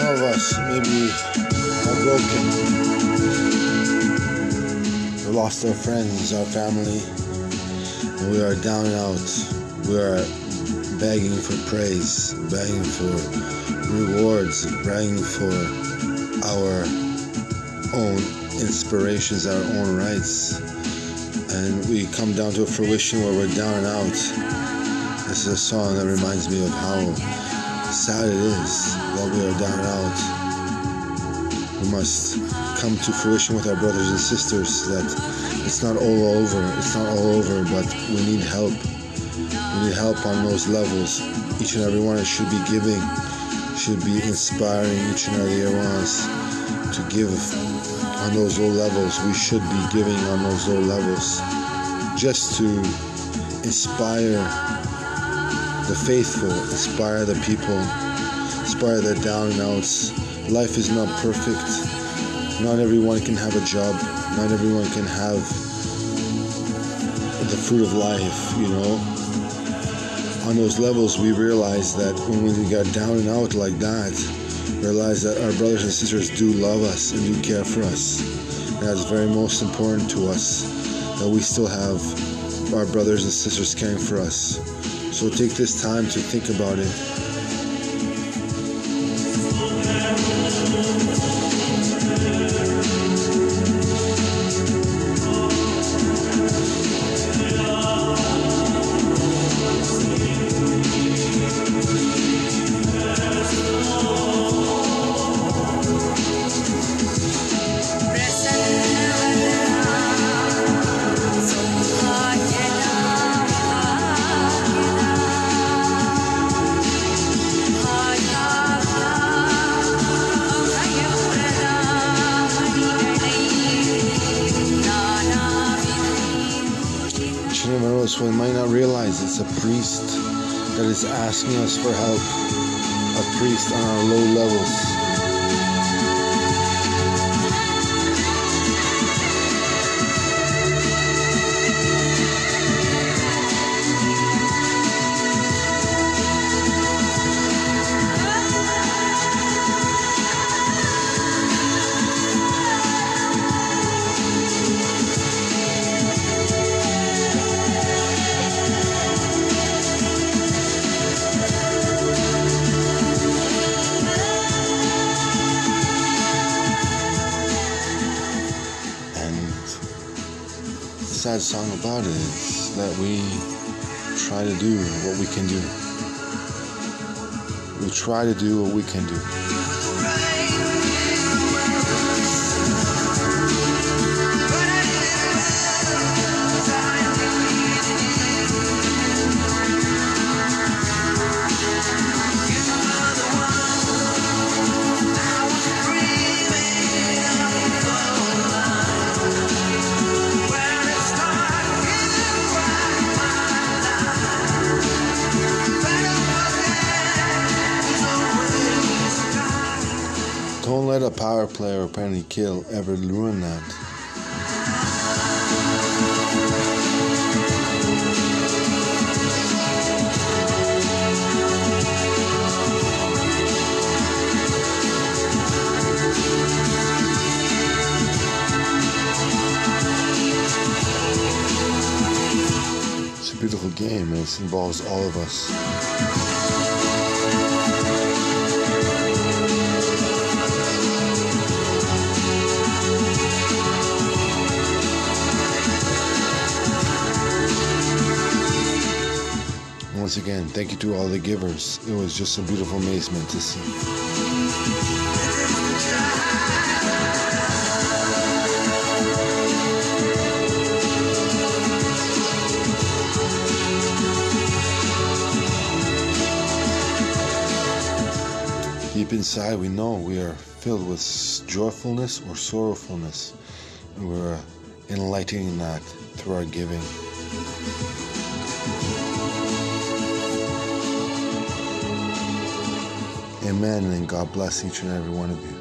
Some of us maybe are broken. We lost our friends, our family, and we are down and out. We are begging for praise, begging for rewards, begging for our own inspirations, our own rights. And we come down to a fruition where we're down and out. This is a song that reminds me of how sad it is that we are down out. We must come to fruition with our brothers and sisters that it's not all over, it's not all over, but we need help. We need help on those levels. Each and every one should be giving, should be inspiring each and every one of us to give on those low levels. We should be giving on those low levels just to inspire the faithful, inspire the people, inspire the down and outs. Life is not perfect. Not everyone can have a job. Not everyone can have the fruit of life, you know. On those levels, we realize that when we got down and out like that, realize that our brothers and sisters do love us and do care for us. That's very most important to us that we still have our brothers and sisters caring for us. So take this time to think about it. We might not realize it's a priest that is asking us for help. A priest on our low levels. Sad song about it is that we try to do what we can do. We try to do what we can do. Let a power play or penalty kill ever ruin that. It's a beautiful game and it involves all of us. Once again, thank you to all the givers. It was just a beautiful amazement to see. Deep inside, we know we are filled with joyfulness or sorrowfulness, we're enlightening that through our giving. Amen, and God bless each and every one of you.